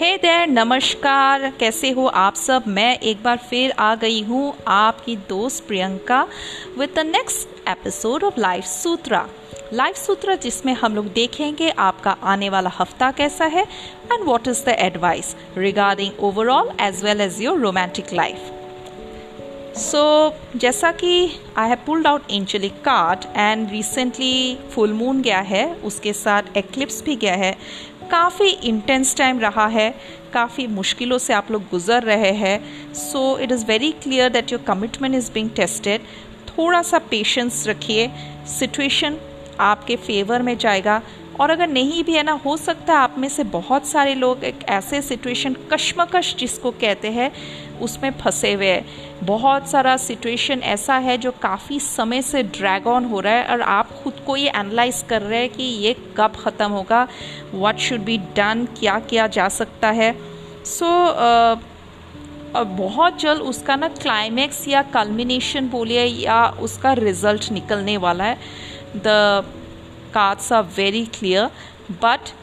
हे देर नमस्कार। कैसे हो आप सब? मैं एक बार फिर आ गई हूँ आपकी दोस्त Priyanka with the next episode of life Sutra life Sutra जिसमें हम लोग देखेंगे आपका आने वाला हफ़्ता कैसा है and what is the advice regarding overall as well as your romantic life so जैसा कि I have pulled out angelic card and recently full moon गया है, उसके साथ एक्लिप्स भी गया है। काफ़ी इंटेंस टाइम रहा है, काफ़ी मुश्किलों से आप लोग गुजर रहे हैं। So it is very clear that your commitment is being tested थोड़ा सा पेशेंस रखिए। सिचुएशन आपके फेवर में जाएगा। और अगर नहीं भी है ना हो सकता है आप में से बहुत सारे लोग एक ऐसे सिचुएशन कश्मकश जिसको कहते हैं उसमें फंसे हुए हैं। बहुत सारा सिचुएशन ऐसा है जो काफ़ी समय से ड्रैग ऑन हो रहा है और आप खुद को ये एनालाइज कर रहे हैं कि ये कब ख़त्म होगा व्हाट शुड बी डन क्या किया जा सकता है। सो so, uh, और बहुत जल्द उसका ना क्लाइमैक्स या कल्मिनेशन बोलिए या उसका रिज़ल्ट निकलने वाला है। The cards are very clear but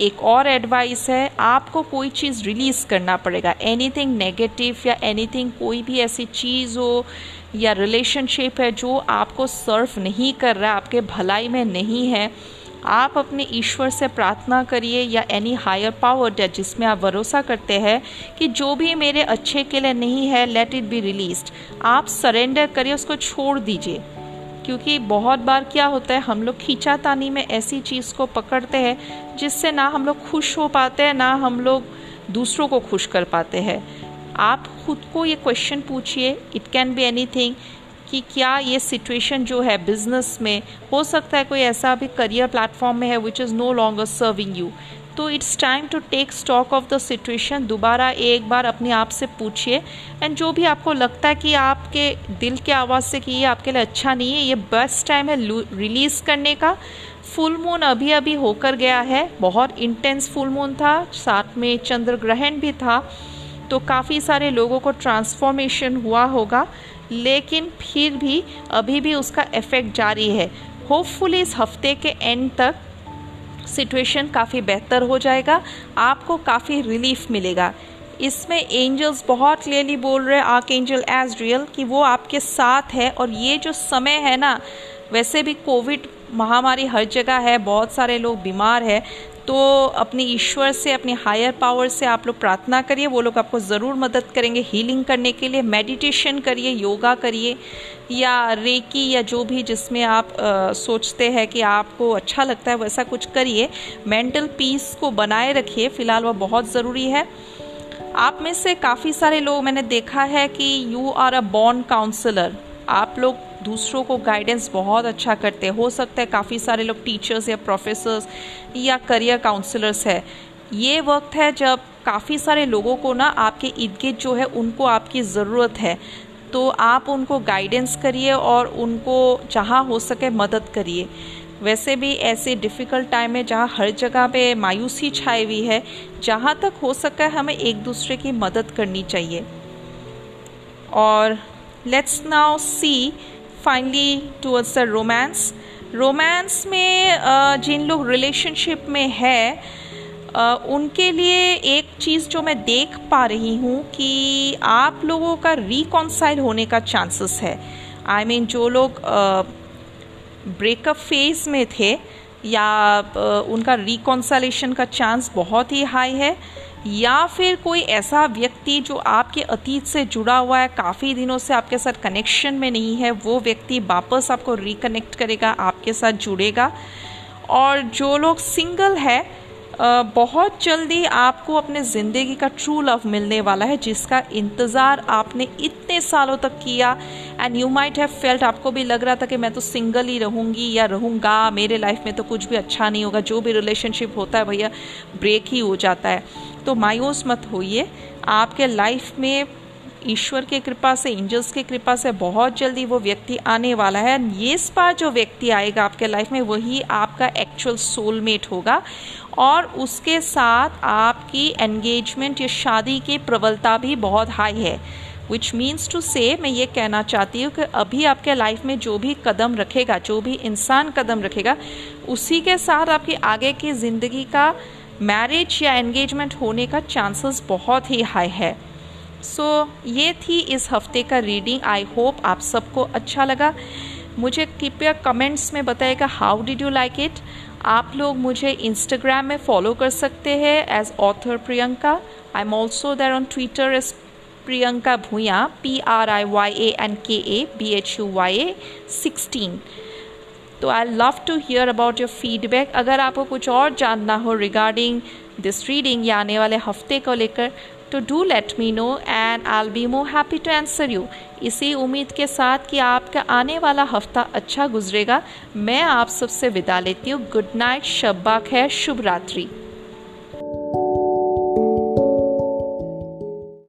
एक और एडवाइस है, आपको कोई चीज़ रिलीज़ करना पड़ेगा। एनीथिंग नेगेटिव या एनीथिंग कोई भी ऐसी चीज़ हो या रिलेशनशिप है जो आपको सर्व नहीं कर रहा, आपके भलाई में नहीं है, आप अपने ईश्वर से प्रार्थना करिए या एनी हायर पावर जिसमें आप भरोसा करते हैं कि जो भी मेरे अच्छे के लिए नहीं है लेट इट बी रिलीज्ड आप सरेंडर करिए, उसको छोड़ दीजिए। क्योंकि बहुत बार क्या होता है, हम लोग खींचातानी में ऐसी चीज़ को पकड़ते हैं जिससे ना हम लोग खुश हो पाते हैं, ना हम लोग दूसरों को खुश कर पाते हैं। आप खुद को ये क्वेश्चन पूछिए। इट कैन बी एनी कि क्या ये सिचुएशन जो है बिज़नेस में, हो सकता है कोई ऐसा भी करियर प्लेटफॉर्म में है which is no longer serving you तो it's time to take stock of the situation दोबारा एक बार अपने आप से पूछिए। एंड जो भी आपको लगता है कि आपके दिल के आवाज़ से कि ये आपके लिए अच्छा नहीं है, ये बेस्ट टाइम है रिलीज़ करने का। फुल मून अभी अभी होकर गया है। बहुत इंटेंस फुल मून था। साथ में चंद्र ग्रहण भी था। तो काफ़ी सारे लोगों को ट्रांसफॉर्मेशन हुआ होगा। लेकिन फिर भी, अभी भी उसका इफ़ेक्ट जारी है। होपफुली इस हफ़्ते के एंड तक सिचुएशन काफ़ी बेहतर हो जाएगा, आपको काफ़ी रिलीफ मिलेगा। इसमें एंजल्स बहुत क्लियरली बोल रहे हैं आर्क एंजल एज रियल कि वो आपके साथ है और ये जो समय है ना, वैसे भी कोविड महामारी हर जगह है, बहुत सारे लोग बीमार है तो अपने ईश्वर से अपने हायर पावर से आप लोग प्रार्थना करिए। वो लोग आपको ज़रूर मदद करेंगे हीलिंग करने के लिए मेडिटेशन करिए योगा करिए या रेकी या जो भी जिसमें आप आ, सोचते हैं कि आपको अच्छा लगता है वैसा कुछ करिए। मेंटल पीस को बनाए रखिए फ़िलहाल वह बहुत ज़रूरी है। आप में से काफ़ी सारे लोग मैंने देखा है कि you are a born counsellor आप लोग दूसरों को गाइडेंस बहुत अच्छा करते हैं। हो सकता है काफ़ी सारे लोग टीचर्स या प्रोफेसर्स या करियर काउंसलर्स है। ये वक्त है जब काफ़ी सारे लोगों को ना आपके इर्द गिर्द जो है उनको आपकी ज़रूरत है। तो आप उनको गाइडेंस करिए और उनको जहाँ हो सके मदद करिए। वैसे भी ऐसे डिफ़िकल्ट टाइम है जहाँ हर जगह पे मायूसी छाई हुई है, जहाँ तक हो सके हमें एक दूसरे की मदद करनी चाहिए। और let's now see finally towards the romance romance में जिन लोग रिलेशनशिप में है उनके लिए एक चीज़ जो मैं देख पा रही हूँ कि आप लोगों का रिकॉन्साइल होने का चांसेस है। आई I मीन mean, जो लोग ब्रेकअप फ़ेज़ में थे या उनका रिकॉन्साइलेशन का चांस बहुत ही हाई है। या फिर कोई ऐसा व्यक्ति जो आपके अतीत से जुड़ा हुआ है, काफ़ी दिनों से आपके साथ कनेक्शन में नहीं है, वो व्यक्ति वापस आपको रिकनेक्ट करेगा, आपके साथ जुड़ेगा। और जो लोग सिंगल है बहुत जल्दी आपको अपने ज़िंदगी का ट्रू लव मिलने वाला है, जिसका इंतज़ार आपने इतने सालों तक किया and you might have felt आपको भी लग रहा था कि मैं तो सिंगल ही रहूँगी या रहूँगा, मेरे लाइफ में तो कुछ भी अच्छा नहीं होगा, जो भी रिलेशनशिप होता है भैया ब्रेक ही हो जाता है। तो मायूस मत होइए, आपके लाइफ में ईश्वर की कृपा से एंजल्स की कृपा से बहुत जल्दी वो व्यक्ति आने वाला है। ये बार जो व्यक्ति आएगा आपके लाइफ में, वही आपका एक्चुअल सोलमेट होगा। और उसके साथ आपकी एंगेजमेंट या शादी की प्रबलता भी बहुत हाई है। विच मीन्स टू से मैं ये कहना चाहती हूँ कि अभी आपके लाइफ में जो भी कदम रखेगा जो भी इंसान कदम रखेगा उसी के साथ आपकी आगे की ज़िंदगी का मैरिज या एंगेजमेंट होने का चांसेस बहुत ही हाई है। सो so, ये थी इस हफ़्ते का रीडिंग आई होप आप सबको अच्छा लगा। मुझे कृपया कमेंट्स में बताएगा how did you like it आप लोग मुझे इंस्टाग्राम में फॉलो कर सकते हैं as author Priyanka I am also there on Twitter as Priyanka Bhuya P R I Y A N K A B H U Y A sixteen तो I love to hear about your feedback अगर आपको कुछ और जानना हो regarding this reading या आने वाले हफ़्ते को लेकर तो do let me know and I'll be more happy to answer you इसी उम्मीद के साथ कि आपका आने वाला हफ़्ता अच्छा गुजरेगा। मैं आप सबसे विदा लेती हूँ। गुड नाइट शब्बा खैर शुभ रात्रि।